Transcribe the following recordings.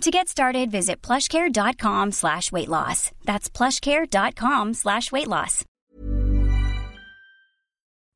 To get started, visit plushcare.com slash weight loss. That's plushcare.com slash weight loss.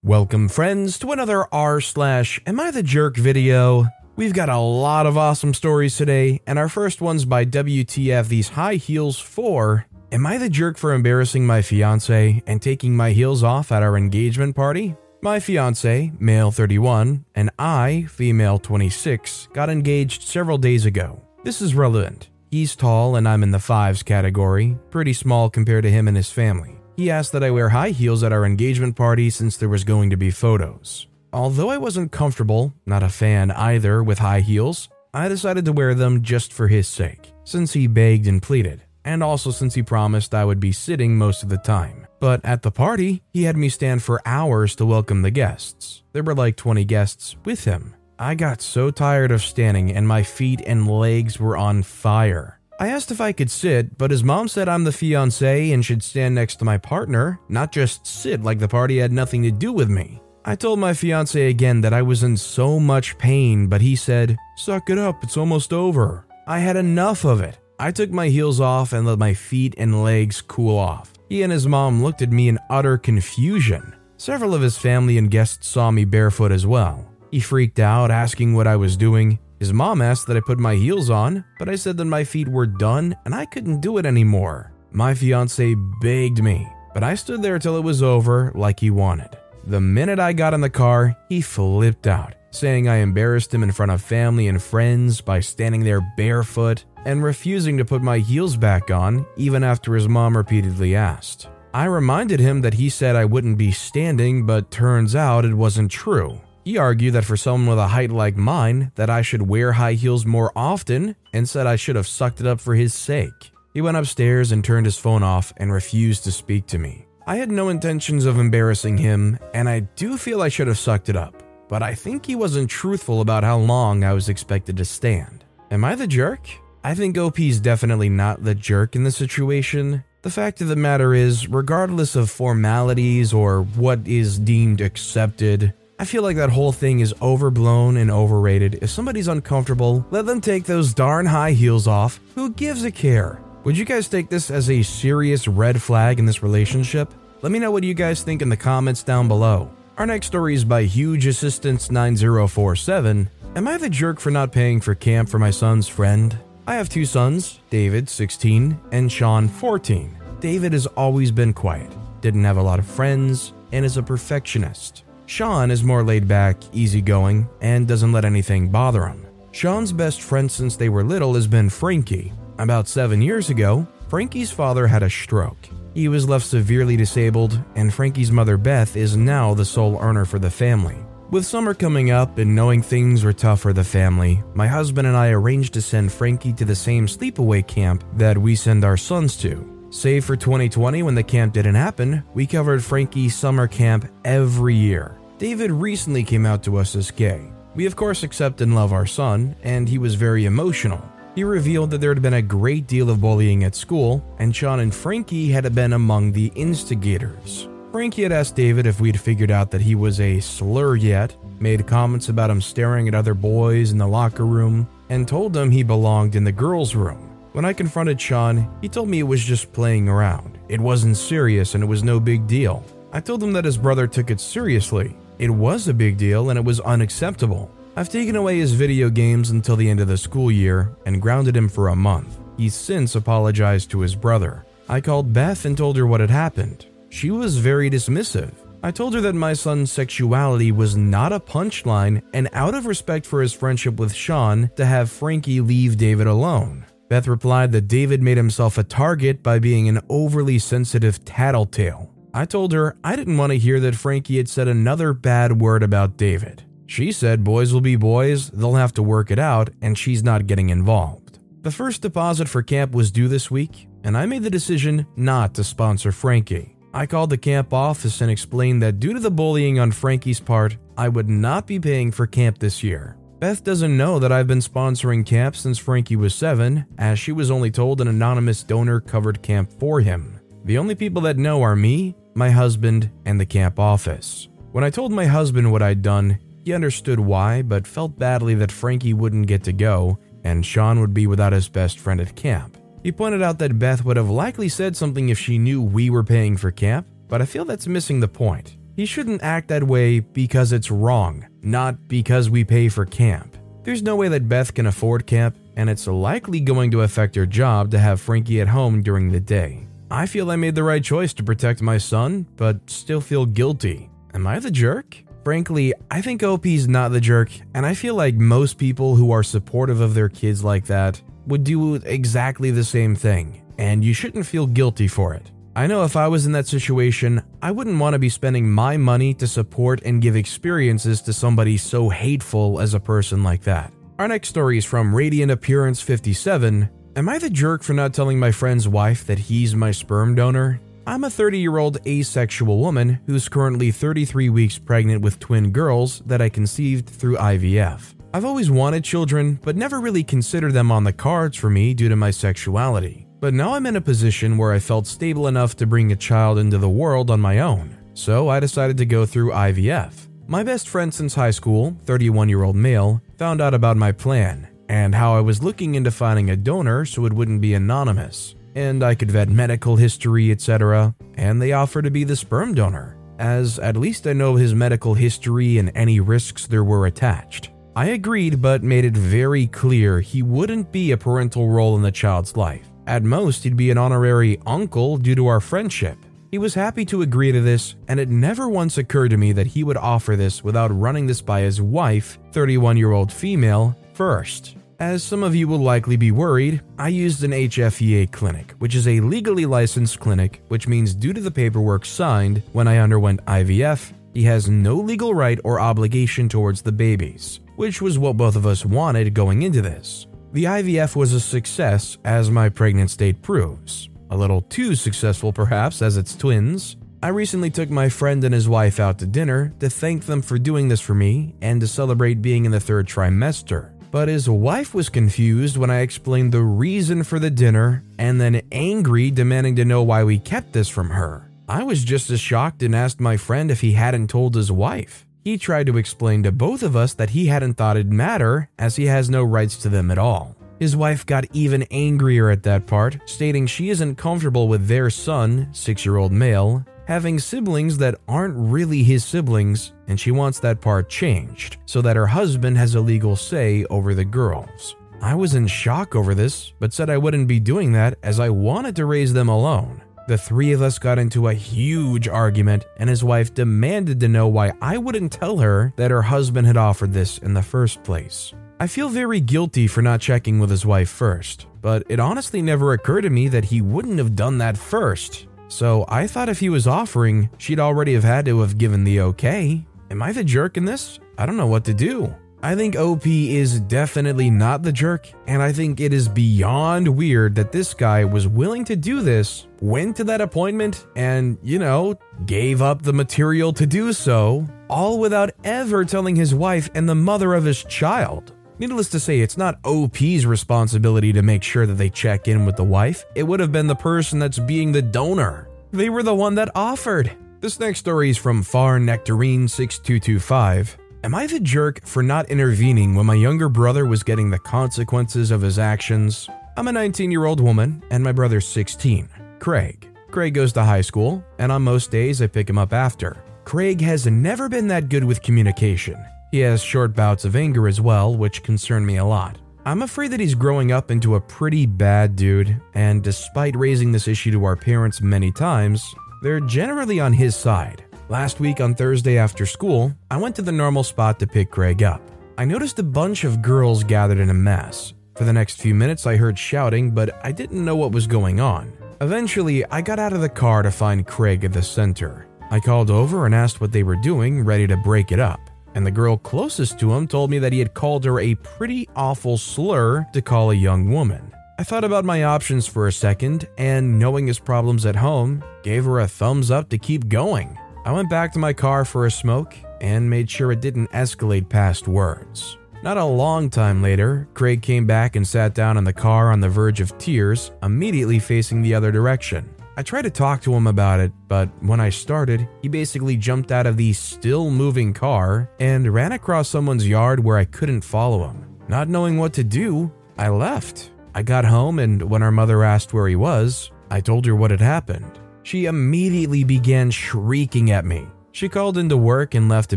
Welcome, friends, to another r slash Am I the Jerk video. We've got a lot of awesome stories today, and our first one's by WTF These High Heels 4. Am I the jerk for embarrassing my fiance and taking my heels off at our engagement party? My fiance, male 31, and I, female 26, got engaged several days ago. This is relevant. He's tall and I'm in the fives category, pretty small compared to him and his family. He asked that I wear high heels at our engagement party since there was going to be photos. Although I wasn't comfortable, not a fan either, with high heels, I decided to wear them just for his sake, since he begged and pleaded, and also since he promised I would be sitting most of the time. But at the party, he had me stand for hours to welcome the guests. There were like 20 guests with him. I got so tired of standing and my feet and legs were on fire. I asked if I could sit, but his mom said I'm the fiance and should stand next to my partner, not just sit like the party had nothing to do with me. I told my fiance again that I was in so much pain, but he said, Suck it up, it's almost over. I had enough of it. I took my heels off and let my feet and legs cool off. He and his mom looked at me in utter confusion. Several of his family and guests saw me barefoot as well. He freaked out, asking what I was doing. His mom asked that I put my heels on, but I said that my feet were done and I couldn't do it anymore. My fiance begged me, but I stood there till it was over like he wanted. The minute I got in the car, he flipped out, saying I embarrassed him in front of family and friends by standing there barefoot and refusing to put my heels back on even after his mom repeatedly asked. I reminded him that he said I wouldn't be standing, but turns out it wasn't true. He argued that for someone with a height like mine, that I should wear high heels more often and said I should have sucked it up for his sake. He went upstairs and turned his phone off and refused to speak to me. I had no intentions of embarrassing him, and I do feel I should have sucked it up, but I think he wasn't truthful about how long I was expected to stand. Am I the jerk? I think OP's definitely not the jerk in the situation. The fact of the matter is, regardless of formalities or what is deemed accepted, I feel like that whole thing is overblown and overrated. If somebody's uncomfortable, let them take those darn high heels off. Who gives a care? Would you guys take this as a serious red flag in this relationship? Let me know what you guys think in the comments down below. Our next story is by Huge Assistance 9047. Am I the jerk for not paying for camp for my son's friend? I have two sons, David, 16, and Sean, 14. David has always been quiet, didn't have a lot of friends, and is a perfectionist. Sean is more laid back, easygoing, and doesn't let anything bother him. Sean's best friend since they were little has been Frankie. About seven years ago, Frankie's father had a stroke. He was left severely disabled, and Frankie's mother Beth is now the sole earner for the family. With summer coming up and knowing things were tough for the family, my husband and I arranged to send Frankie to the same sleepaway camp that we send our sons to. Save for 2020 when the camp didn't happen, we covered Frankie's summer camp every year. David recently came out to us as gay. We, of course, accept and love our son, and he was very emotional. He revealed that there had been a great deal of bullying at school, and Sean and Frankie had been among the instigators. Frankie had asked David if we'd figured out that he was a slur yet, made comments about him staring at other boys in the locker room, and told him he belonged in the girls' room. When I confronted Sean, he told me it was just playing around. It wasn't serious and it was no big deal. I told him that his brother took it seriously. It was a big deal and it was unacceptable. I've taken away his video games until the end of the school year and grounded him for a month. He's since apologized to his brother. I called Beth and told her what had happened. She was very dismissive. I told her that my son's sexuality was not a punchline and out of respect for his friendship with Sean to have Frankie leave David alone. Beth replied that David made himself a target by being an overly sensitive tattletale. I told her I didn't want to hear that Frankie had said another bad word about David. She said boys will be boys, they'll have to work it out, and she's not getting involved. The first deposit for camp was due this week, and I made the decision not to sponsor Frankie. I called the camp office and explained that due to the bullying on Frankie's part, I would not be paying for camp this year. Beth doesn't know that I've been sponsoring camp since Frankie was seven, as she was only told an anonymous donor covered camp for him. The only people that know are me, my husband, and the camp office. When I told my husband what I'd done, he understood why, but felt badly that Frankie wouldn't get to go and Sean would be without his best friend at camp. He pointed out that Beth would have likely said something if she knew we were paying for camp, but I feel that's missing the point. He shouldn't act that way because it's wrong, not because we pay for camp. There's no way that Beth can afford camp, and it's likely going to affect her job to have Frankie at home during the day. I feel I made the right choice to protect my son, but still feel guilty. Am I the jerk? Frankly, I think OP's not the jerk, and I feel like most people who are supportive of their kids like that would do exactly the same thing, and you shouldn't feel guilty for it. I know if I was in that situation, I wouldn't want to be spending my money to support and give experiences to somebody so hateful as a person like that. Our next story is from Radiant Appearance 57. Am I the jerk for not telling my friend's wife that he's my sperm donor? I'm a 30 year old asexual woman who's currently 33 weeks pregnant with twin girls that I conceived through IVF. I've always wanted children, but never really considered them on the cards for me due to my sexuality. But now I'm in a position where I felt stable enough to bring a child into the world on my own, so I decided to go through IVF. My best friend since high school, 31 year old male, found out about my plan and how I was looking into finding a donor so it wouldn't be anonymous, and I could vet medical history, etc., and they offered to be the sperm donor, as at least I know his medical history and any risks there were attached. I agreed, but made it very clear he wouldn't be a parental role in the child's life. At most, he'd be an honorary uncle due to our friendship. He was happy to agree to this, and it never once occurred to me that he would offer this without running this by his wife, 31 year old female, first. As some of you will likely be worried, I used an HFEA clinic, which is a legally licensed clinic, which means due to the paperwork signed when I underwent IVF, he has no legal right or obligation towards the babies, which was what both of us wanted going into this. The IVF was a success, as my pregnant state proves. A little too successful, perhaps, as it's twins. I recently took my friend and his wife out to dinner to thank them for doing this for me and to celebrate being in the third trimester. But his wife was confused when I explained the reason for the dinner and then angry, demanding to know why we kept this from her. I was just as shocked and asked my friend if he hadn't told his wife. He tried to explain to both of us that he hadn't thought it'd matter, as he has no rights to them at all. His wife got even angrier at that part, stating she isn't comfortable with their son, six year old male, having siblings that aren't really his siblings, and she wants that part changed so that her husband has a legal say over the girls. I was in shock over this, but said I wouldn't be doing that as I wanted to raise them alone. The three of us got into a huge argument, and his wife demanded to know why I wouldn't tell her that her husband had offered this in the first place. I feel very guilty for not checking with his wife first, but it honestly never occurred to me that he wouldn't have done that first. So I thought if he was offering, she'd already have had to have given the okay. Am I the jerk in this? I don't know what to do. I think OP is definitely not the jerk, and I think it is beyond weird that this guy was willing to do this, went to that appointment, and, you know, gave up the material to do so, all without ever telling his wife and the mother of his child. Needless to say, it's not OP's responsibility to make sure that they check in with the wife. It would have been the person that's being the donor. They were the one that offered. This next story is from Far Nectarine 6225. Am I the jerk for not intervening when my younger brother was getting the consequences of his actions? I'm a 19 year old woman, and my brother's 16, Craig. Craig goes to high school, and on most days I pick him up after. Craig has never been that good with communication. He has short bouts of anger as well, which concern me a lot. I'm afraid that he's growing up into a pretty bad dude, and despite raising this issue to our parents many times, they're generally on his side. Last week on Thursday after school, I went to the normal spot to pick Craig up. I noticed a bunch of girls gathered in a mass. For the next few minutes, I heard shouting, but I didn't know what was going on. Eventually, I got out of the car to find Craig at the center. I called over and asked what they were doing, ready to break it up. And the girl closest to him told me that he had called her a pretty awful slur to call a young woman. I thought about my options for a second and, knowing his problems at home, gave her a thumbs up to keep going. I went back to my car for a smoke and made sure it didn't escalate past words. Not a long time later, Craig came back and sat down in the car on the verge of tears, immediately facing the other direction. I tried to talk to him about it, but when I started, he basically jumped out of the still moving car and ran across someone's yard where I couldn't follow him. Not knowing what to do, I left. I got home, and when our mother asked where he was, I told her what had happened. She immediately began shrieking at me. She called into work and left to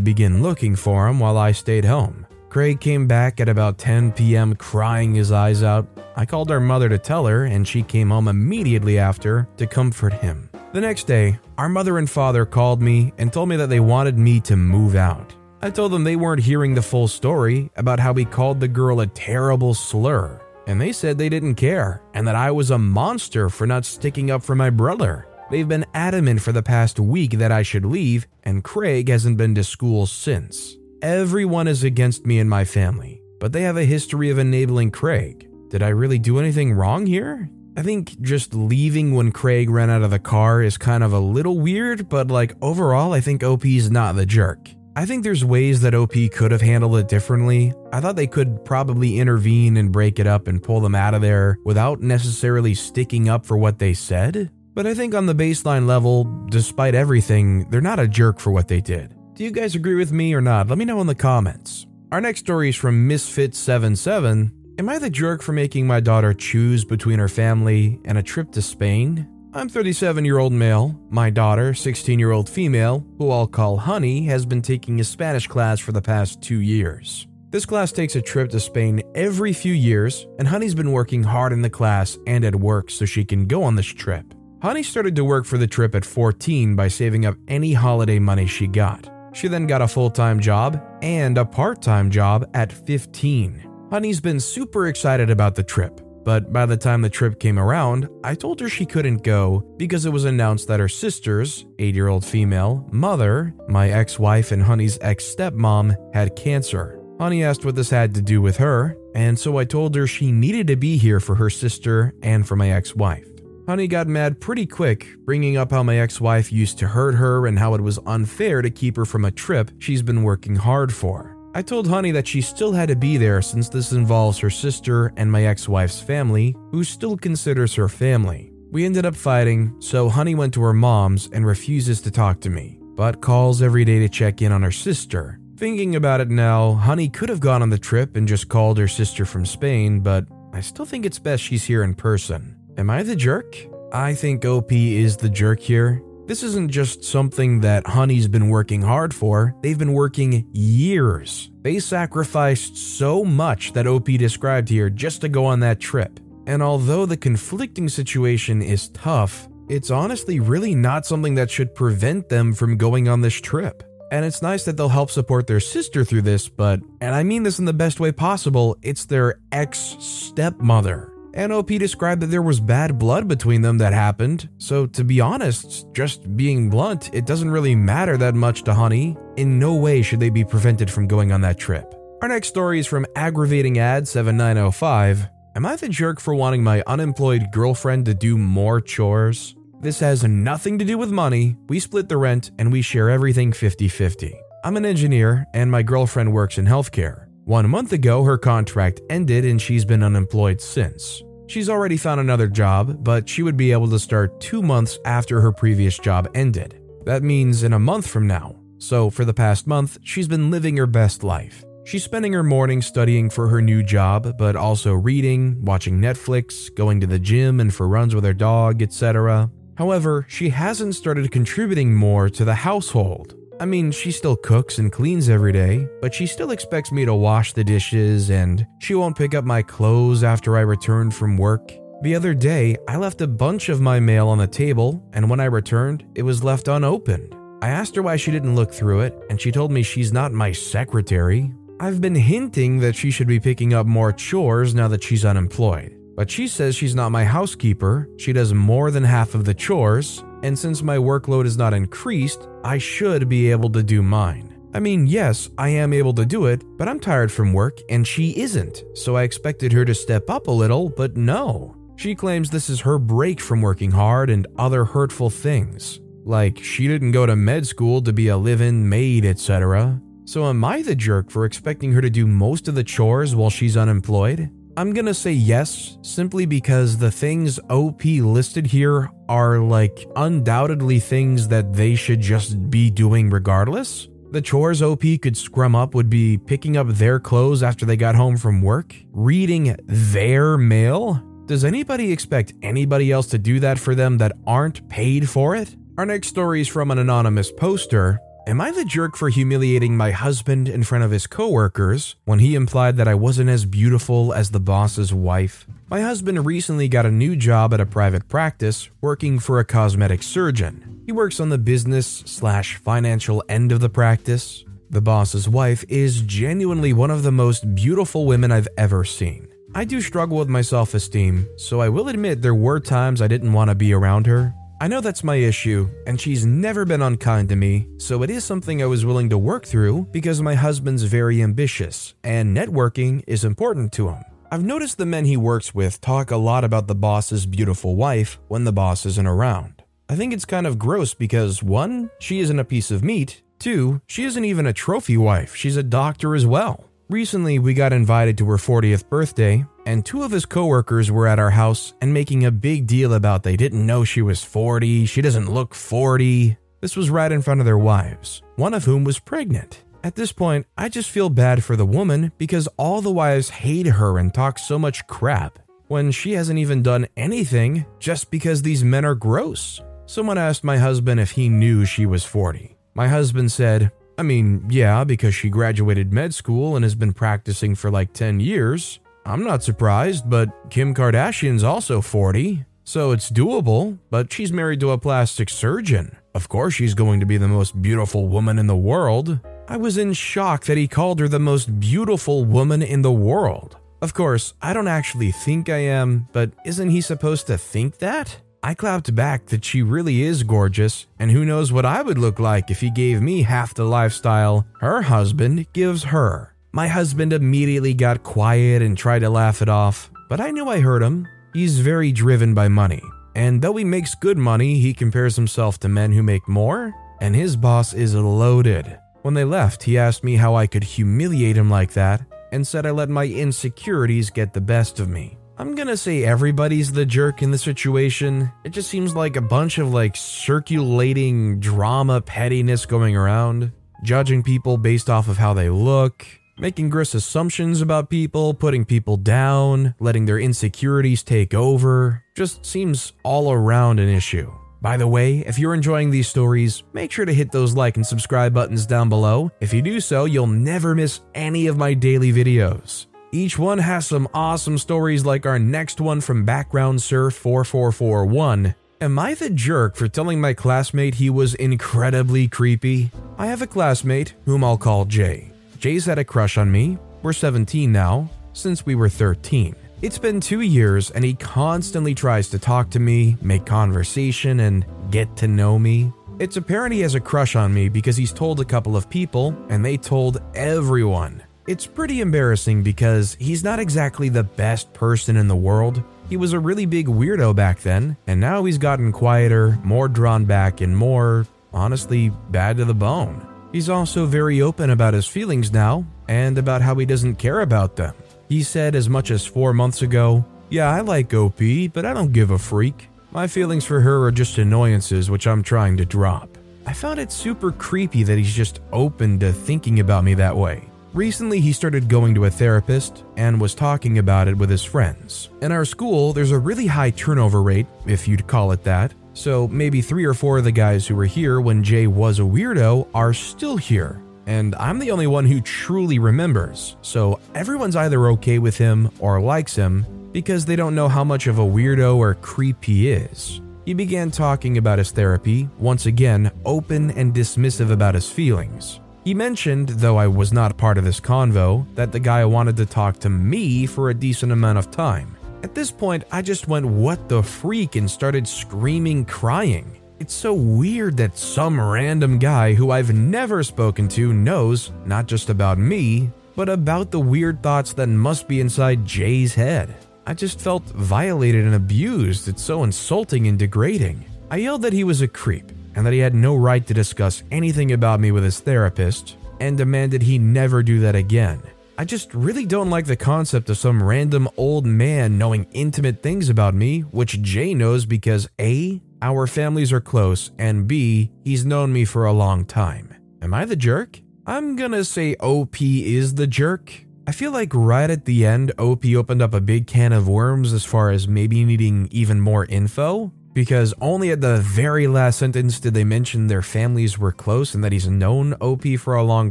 begin looking for him while I stayed home. Craig came back at about 10 p.m. crying his eyes out. I called our mother to tell her, and she came home immediately after to comfort him. The next day, our mother and father called me and told me that they wanted me to move out. I told them they weren't hearing the full story about how he called the girl a terrible slur, and they said they didn't care and that I was a monster for not sticking up for my brother. They've been adamant for the past week that I should leave, and Craig hasn't been to school since. Everyone is against me and my family, but they have a history of enabling Craig. Did I really do anything wrong here? I think just leaving when Craig ran out of the car is kind of a little weird, but like overall, I think OP is not the jerk. I think there's ways that OP could have handled it differently. I thought they could probably intervene and break it up and pull them out of there without necessarily sticking up for what they said. But I think on the baseline level, despite everything, they're not a jerk for what they did. Do you guys agree with me or not? Let me know in the comments. Our next story is from Misfit77. Am I the jerk for making my daughter choose between her family and a trip to Spain? I'm 37 year old male. My daughter, 16 year old female, who I'll call Honey, has been taking a Spanish class for the past two years. This class takes a trip to Spain every few years, and Honey's been working hard in the class and at work so she can go on this trip. Honey started to work for the trip at 14 by saving up any holiday money she got. She then got a full time job and a part time job at 15. Honey's been super excited about the trip, but by the time the trip came around, I told her she couldn't go because it was announced that her sister's, 8 year old female, mother, my ex wife and Honey's ex stepmom, had cancer. Honey asked what this had to do with her, and so I told her she needed to be here for her sister and for my ex wife. Honey got mad pretty quick, bringing up how my ex wife used to hurt her and how it was unfair to keep her from a trip she's been working hard for. I told Honey that she still had to be there since this involves her sister and my ex wife's family, who still considers her family. We ended up fighting, so Honey went to her mom's and refuses to talk to me, but calls every day to check in on her sister. Thinking about it now, Honey could have gone on the trip and just called her sister from Spain, but I still think it's best she's here in person. Am I the jerk? I think OP is the jerk here. This isn't just something that Honey's been working hard for, they've been working years. They sacrificed so much that OP described here just to go on that trip. And although the conflicting situation is tough, it's honestly really not something that should prevent them from going on this trip. And it's nice that they'll help support their sister through this, but, and I mean this in the best way possible, it's their ex stepmother. NOP described that there was bad blood between them that happened, so to be honest, just being blunt, it doesn't really matter that much to Honey. In no way should they be prevented from going on that trip. Our next story is from Aggravating Ad 7905. Am I the jerk for wanting my unemployed girlfriend to do more chores? This has nothing to do with money. We split the rent and we share everything 50 50. I'm an engineer and my girlfriend works in healthcare. One month ago, her contract ended and she's been unemployed since. She's already found another job, but she would be able to start two months after her previous job ended. That means in a month from now. So, for the past month, she's been living her best life. She's spending her mornings studying for her new job, but also reading, watching Netflix, going to the gym and for runs with her dog, etc. However, she hasn't started contributing more to the household. I mean, she still cooks and cleans every day, but she still expects me to wash the dishes and she won't pick up my clothes after I return from work. The other day, I left a bunch of my mail on the table, and when I returned, it was left unopened. I asked her why she didn't look through it, and she told me she's not my secretary. I've been hinting that she should be picking up more chores now that she's unemployed. But she says she's not my housekeeper, she does more than half of the chores, and since my workload is not increased, I should be able to do mine. I mean, yes, I am able to do it, but I'm tired from work and she isn't, so I expected her to step up a little, but no. She claims this is her break from working hard and other hurtful things. Like, she didn't go to med school to be a live in maid, etc. So, am I the jerk for expecting her to do most of the chores while she's unemployed? I'm gonna say yes, simply because the things OP listed here are like undoubtedly things that they should just be doing regardless. The chores OP could scrum up would be picking up their clothes after they got home from work, reading their mail. Does anybody expect anybody else to do that for them that aren't paid for it? Our next story is from an anonymous poster. Am I the jerk for humiliating my husband in front of his coworkers when he implied that I wasn't as beautiful as the boss's wife? My husband recently got a new job at a private practice working for a cosmetic surgeon. He works on the business slash financial end of the practice. The boss's wife is genuinely one of the most beautiful women I've ever seen. I do struggle with my self esteem, so I will admit there were times I didn't want to be around her, I know that's my issue, and she's never been unkind to me, so it is something I was willing to work through because my husband's very ambitious, and networking is important to him. I've noticed the men he works with talk a lot about the boss's beautiful wife when the boss isn't around. I think it's kind of gross because 1. She isn't a piece of meat, 2. She isn't even a trophy wife, she's a doctor as well. Recently, we got invited to her 40th birthday, and two of his coworkers were at our house and making a big deal about they didn't know she was 40, she doesn't look 40. This was right in front of their wives, one of whom was pregnant. At this point, I just feel bad for the woman because all the wives hate her and talk so much crap when she hasn't even done anything just because these men are gross. Someone asked my husband if he knew she was 40. My husband said, I mean, yeah, because she graduated med school and has been practicing for like 10 years. I'm not surprised, but Kim Kardashian's also 40, so it's doable, but she's married to a plastic surgeon. Of course, she's going to be the most beautiful woman in the world. I was in shock that he called her the most beautiful woman in the world. Of course, I don't actually think I am, but isn't he supposed to think that? I clapped back that she really is gorgeous, and who knows what I would look like if he gave me half the lifestyle her husband gives her. My husband immediately got quiet and tried to laugh it off, but I knew I heard him. He's very driven by money, and though he makes good money, he compares himself to men who make more, and his boss is loaded. When they left, he asked me how I could humiliate him like that and said I let my insecurities get the best of me. I'm gonna say everybody's the jerk in the situation. It just seems like a bunch of like circulating drama pettiness going around, judging people based off of how they look, making gross assumptions about people, putting people down, letting their insecurities take over, just seems all around an issue. By the way, if you're enjoying these stories, make sure to hit those like and subscribe buttons down below. If you do so, you'll never miss any of my daily videos. Each one has some awesome stories like our next one from Background Surf 4441. Am I the jerk for telling my classmate he was incredibly creepy? I have a classmate whom I'll call Jay. Jay's had a crush on me. We're 17 now, since we were 13. It's been two years, and he constantly tries to talk to me, make conversation, and get to know me. It's apparent he has a crush on me because he's told a couple of people, and they told everyone. It's pretty embarrassing because he's not exactly the best person in the world. He was a really big weirdo back then, and now he's gotten quieter, more drawn back, and more, honestly, bad to the bone. He's also very open about his feelings now and about how he doesn't care about them. He said as much as four months ago, Yeah, I like OP, but I don't give a freak. My feelings for her are just annoyances which I'm trying to drop. I found it super creepy that he's just open to thinking about me that way. Recently, he started going to a therapist and was talking about it with his friends. In our school, there's a really high turnover rate, if you'd call it that, so maybe three or four of the guys who were here when Jay was a weirdo are still here. And I'm the only one who truly remembers, so everyone's either okay with him or likes him because they don't know how much of a weirdo or creep he is. He began talking about his therapy, once again open and dismissive about his feelings. He mentioned, though I was not part of this convo, that the guy wanted to talk to me for a decent amount of time. At this point, I just went, What the freak, and started screaming, crying. It's so weird that some random guy who I've never spoken to knows not just about me, but about the weird thoughts that must be inside Jay's head. I just felt violated and abused. It's so insulting and degrading. I yelled that he was a creep and that he had no right to discuss anything about me with his therapist and demanded he never do that again. I just really don't like the concept of some random old man knowing intimate things about me, which Jay knows because A, our families are close, and B, he's known me for a long time. Am I the jerk? I'm gonna say OP is the jerk. I feel like right at the end, OP opened up a big can of worms as far as maybe needing even more info because only at the very last sentence did they mention their families were close and that he's known OP for a long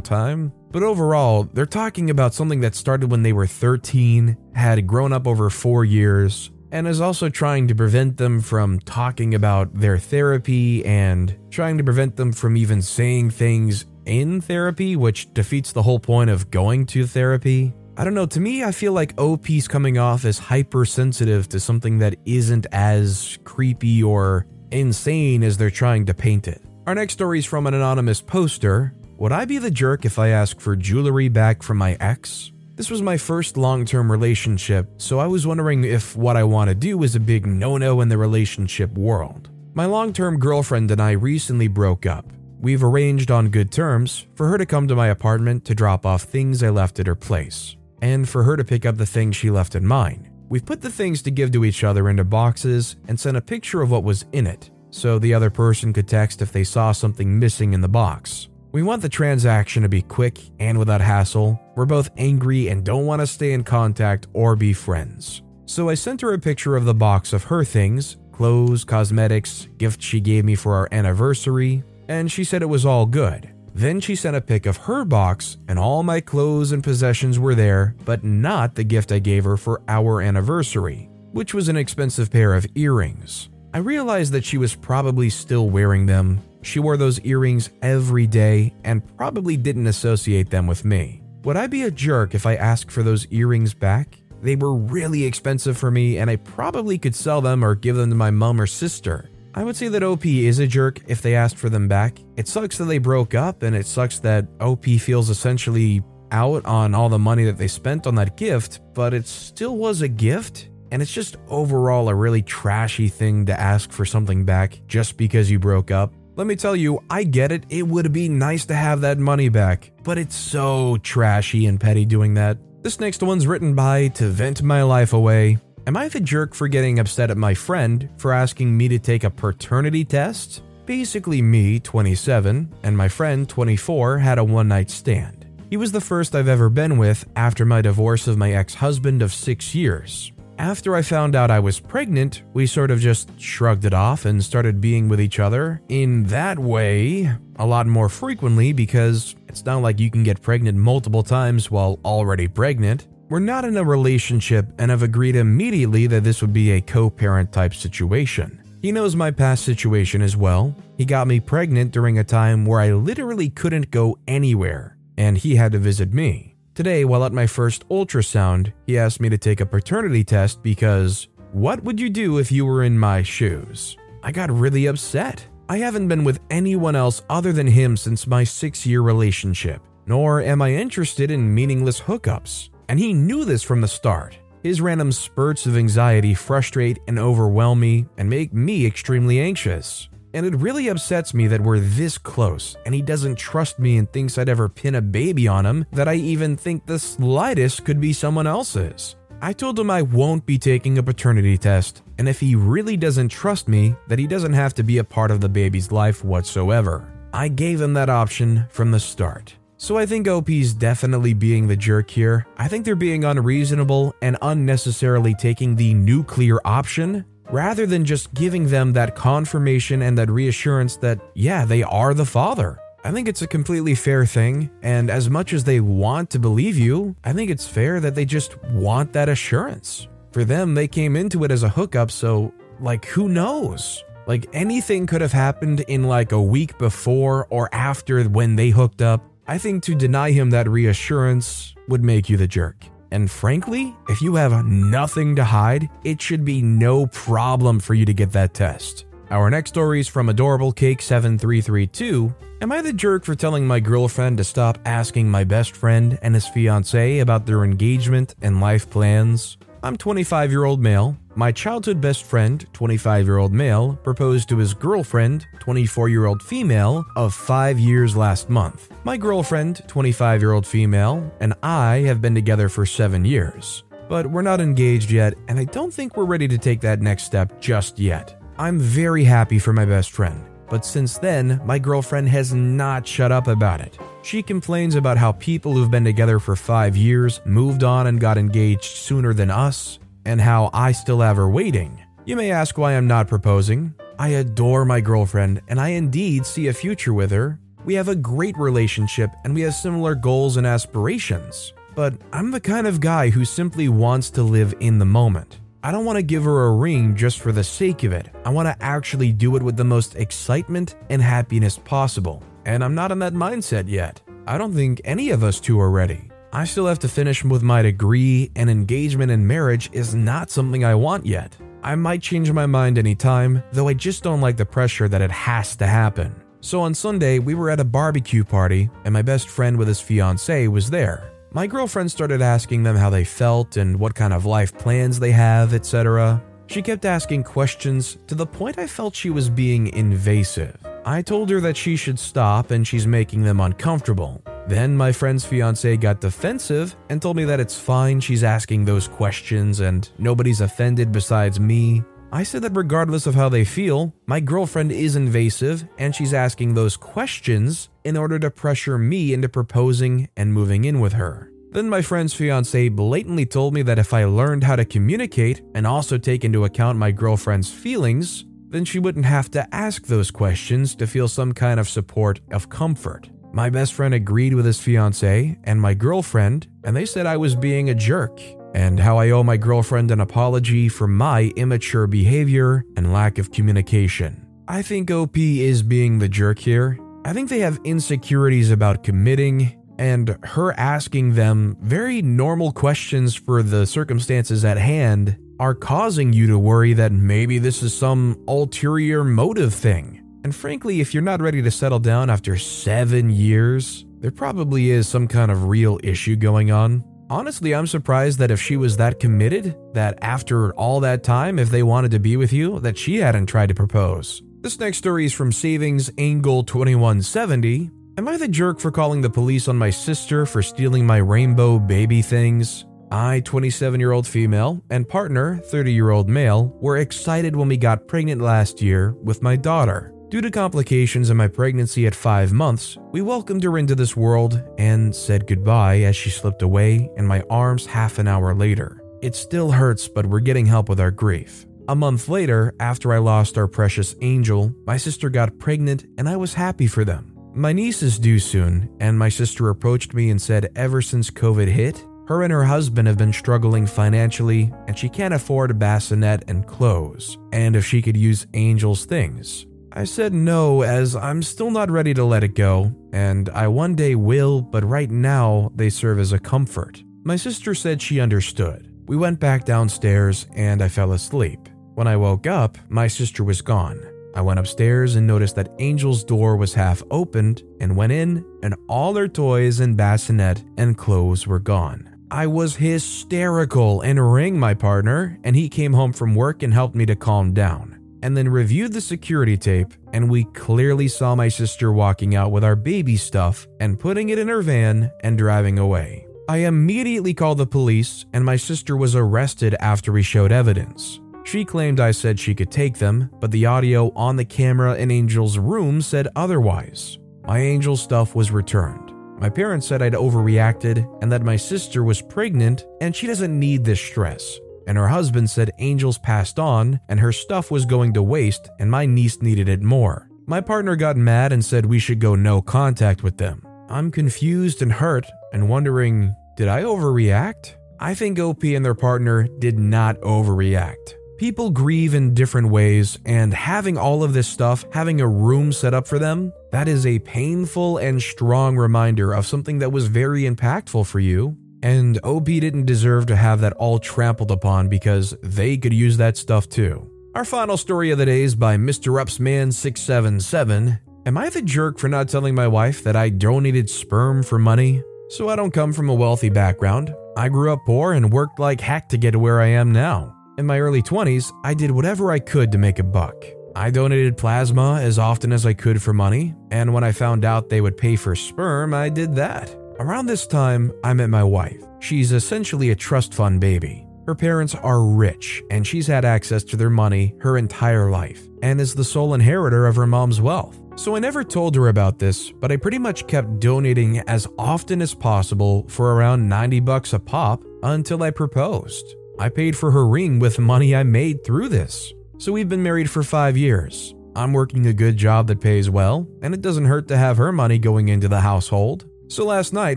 time. But overall, they're talking about something that started when they were 13, had grown up over four years, and is also trying to prevent them from talking about their therapy and trying to prevent them from even saying things in therapy, which defeats the whole point of going to therapy. I don't know, to me, I feel like OP's coming off as hypersensitive to something that isn't as creepy or insane as they're trying to paint it. Our next story is from an anonymous poster. Would I be the jerk if I ask for jewelry back from my ex? This was my first long term relationship, so I was wondering if what I want to do is a big no no in the relationship world. My long term girlfriend and I recently broke up. We've arranged on good terms for her to come to my apartment to drop off things I left at her place and for her to pick up the things she left in mine. We've put the things to give to each other into boxes and sent a picture of what was in it, so the other person could text if they saw something missing in the box. We want the transaction to be quick and without hassle. We're both angry and don't want to stay in contact or be friends. So I sent her a picture of the box of her things clothes, cosmetics, gifts she gave me for our anniversary, and she said it was all good. Then she sent a pic of her box, and all my clothes and possessions were there, but not the gift I gave her for our anniversary, which was an expensive pair of earrings. I realized that she was probably still wearing them. She wore those earrings every day and probably didn't associate them with me. Would I be a jerk if I asked for those earrings back? They were really expensive for me, and I probably could sell them or give them to my mom or sister. I would say that OP is a jerk if they asked for them back. It sucks that they broke up, and it sucks that OP feels essentially out on all the money that they spent on that gift, but it still was a gift. And it's just overall a really trashy thing to ask for something back just because you broke up. Let me tell you, I get it. It would be nice to have that money back, but it's so trashy and petty doing that. This next one's written by To Vent My Life Away. Am I the jerk for getting upset at my friend for asking me to take a paternity test? Basically, me, 27, and my friend, 24, had a one night stand. He was the first I've ever been with after my divorce of my ex husband of six years. After I found out I was pregnant, we sort of just shrugged it off and started being with each other in that way a lot more frequently because it's not like you can get pregnant multiple times while already pregnant. We're not in a relationship and have agreed immediately that this would be a co parent type situation. He knows my past situation as well. He got me pregnant during a time where I literally couldn't go anywhere, and he had to visit me. Today, while at my first ultrasound, he asked me to take a paternity test because what would you do if you were in my shoes? I got really upset. I haven't been with anyone else other than him since my six year relationship, nor am I interested in meaningless hookups and he knew this from the start. His random spurts of anxiety frustrate and overwhelm me and make me extremely anxious. And it really upsets me that we're this close and he doesn't trust me and thinks I'd ever pin a baby on him that I even think the slightest could be someone else's. I told him I won't be taking a paternity test, and if he really doesn't trust me, that he doesn't have to be a part of the baby's life whatsoever. I gave him that option from the start. So I think OP's definitely being the jerk here. I think they're being unreasonable and unnecessarily taking the nuclear option rather than just giving them that confirmation and that reassurance that, yeah, they are the father. I think it's a completely fair thing, and as much as they want to believe you, I think it's fair that they just want that assurance. For them, they came into it as a hookup, so, like, who knows? Like, anything could have happened in like a week before or after when they hooked up. I think to deny him that reassurance would make you the jerk. And frankly, if you have nothing to hide, it should be no problem for you to get that test. Our next story is from Adorable Cake 7332. Am I the jerk for telling my girlfriend to stop asking my best friend and his fiance about their engagement and life plans? I'm 25 year old male. My childhood best friend, 25 year old male, proposed to his girlfriend, 24 year old female, of 5 years last month. My girlfriend, 25 year old female, and I have been together for 7 years. But we're not engaged yet, and I don't think we're ready to take that next step just yet. I'm very happy for my best friend, but since then, my girlfriend has not shut up about it. She complains about how people who've been together for five years moved on and got engaged sooner than us, and how I still have her waiting. You may ask why I'm not proposing. I adore my girlfriend, and I indeed see a future with her. We have a great relationship, and we have similar goals and aspirations. But I'm the kind of guy who simply wants to live in the moment. I don't want to give her a ring just for the sake of it. I want to actually do it with the most excitement and happiness possible. And I'm not in that mindset yet. I don't think any of us two are ready. I still have to finish with my degree, and engagement and marriage is not something I want yet. I might change my mind anytime, though I just don't like the pressure that it has to happen. So on Sunday, we were at a barbecue party, and my best friend with his fiance was there. My girlfriend started asking them how they felt and what kind of life plans they have, etc. She kept asking questions to the point I felt she was being invasive. I told her that she should stop and she's making them uncomfortable. Then my friend's fiance got defensive and told me that it's fine she's asking those questions and nobody's offended besides me. I said that regardless of how they feel, my girlfriend is invasive and she's asking those questions in order to pressure me into proposing and moving in with her. Then my friend's fiance blatantly told me that if I learned how to communicate and also take into account my girlfriend's feelings, then she wouldn't have to ask those questions to feel some kind of support of comfort. My best friend agreed with his fiance and my girlfriend, and they said I was being a jerk and how I owe my girlfriend an apology for my immature behavior and lack of communication. I think OP is being the jerk here. I think they have insecurities about committing, and her asking them very normal questions for the circumstances at hand are causing you to worry that maybe this is some ulterior motive thing. And frankly, if you're not ready to settle down after seven years, there probably is some kind of real issue going on. Honestly, I'm surprised that if she was that committed, that after all that time, if they wanted to be with you, that she hadn't tried to propose. This next story is from Savings Angle 2170. Am I the jerk for calling the police on my sister for stealing my rainbow baby things? I, 27 year old female, and partner, 30 year old male, were excited when we got pregnant last year with my daughter. Due to complications in my pregnancy at five months, we welcomed her into this world and said goodbye as she slipped away in my arms half an hour later. It still hurts, but we're getting help with our grief. A month later, after I lost our precious angel, my sister got pregnant and I was happy for them. My niece is due soon, and my sister approached me and said ever since COVID hit, her and her husband have been struggling financially and she can't afford a bassinet and clothes, and if she could use Angel's things. I said no, as I'm still not ready to let it go, and I one day will, but right now they serve as a comfort. My sister said she understood. We went back downstairs and I fell asleep. When I woke up, my sister was gone. I went upstairs and noticed that Angel's door was half opened and went in, and all her toys and bassinet and clothes were gone. I was hysterical and rang my partner, and he came home from work and helped me to calm down and then reviewed the security tape, and we clearly saw my sister walking out with our baby stuff and putting it in her van and driving away. I immediately called the police, and my sister was arrested after we showed evidence. She claimed I said she could take them, but the audio on the camera in Angel's room said otherwise. My Angel stuff was returned. My parents said I'd overreacted and that my sister was pregnant and she doesn't need this stress and her husband said Angels passed on and her stuff was going to waste and my niece needed it more. My partner got mad and said we should go no contact with them. I'm confused and hurt and wondering, did I overreact? I think OP and their partner did not overreact. People grieve in different ways, and having all of this stuff, having a room set up for them, that is a painful and strong reminder of something that was very impactful for you and OP didn't deserve to have that all trampled upon because they could use that stuff too. Our final story of the day is by Mr. Upsman677. Am I the jerk for not telling my wife that I donated sperm for money? So I don't come from a wealthy background. I grew up poor and worked like heck to get to where I am now. In my early 20s, I did whatever I could to make a buck. I donated plasma as often as I could for money, and when I found out they would pay for sperm, I did that. Around this time, I met my wife. She's essentially a trust fund baby. Her parents are rich, and she's had access to their money her entire life, and is the sole inheritor of her mom's wealth. So I never told her about this, but I pretty much kept donating as often as possible for around 90 bucks a pop until I proposed. I paid for her ring with money I made through this. So we've been married for five years. I'm working a good job that pays well, and it doesn't hurt to have her money going into the household. So last night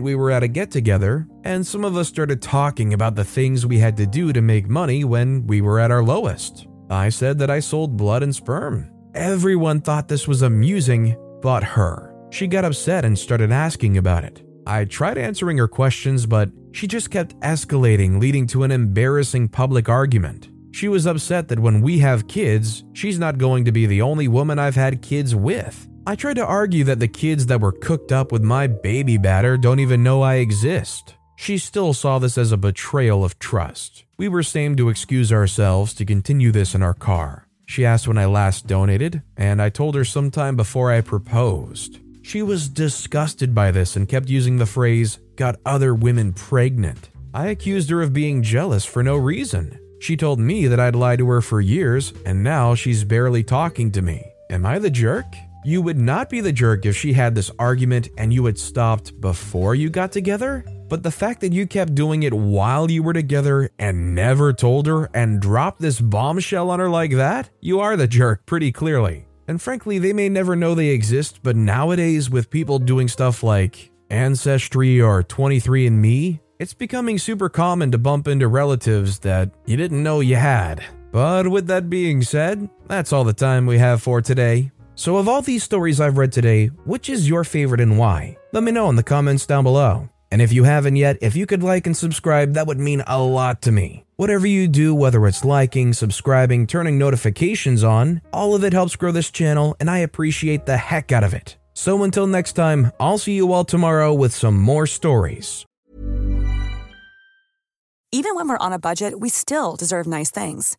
we were at a get together, and some of us started talking about the things we had to do to make money when we were at our lowest. I said that I sold blood and sperm. Everyone thought this was amusing but her. She got upset and started asking about it. I tried answering her questions, but she just kept escalating, leading to an embarrassing public argument. She was upset that when we have kids, she's not going to be the only woman I've had kids with. I tried to argue that the kids that were cooked up with my baby batter don't even know I exist. She still saw this as a betrayal of trust. We were same to excuse ourselves to continue this in our car. She asked when I last donated, and I told her sometime before I proposed. She was disgusted by this and kept using the phrase, got other women pregnant. I accused her of being jealous for no reason. She told me that I'd lied to her for years, and now she's barely talking to me. Am I the jerk? You would not be the jerk if she had this argument and you had stopped before you got together? But the fact that you kept doing it while you were together and never told her and dropped this bombshell on her like that, you are the jerk pretty clearly. And frankly, they may never know they exist, but nowadays, with people doing stuff like Ancestry or 23andMe, it's becoming super common to bump into relatives that you didn't know you had. But with that being said, that's all the time we have for today. So, of all these stories I've read today, which is your favorite and why? Let me know in the comments down below. And if you haven't yet, if you could like and subscribe, that would mean a lot to me. Whatever you do, whether it's liking, subscribing, turning notifications on, all of it helps grow this channel, and I appreciate the heck out of it. So until next time, I'll see you all tomorrow with some more stories. Even when we're on a budget, we still deserve nice things.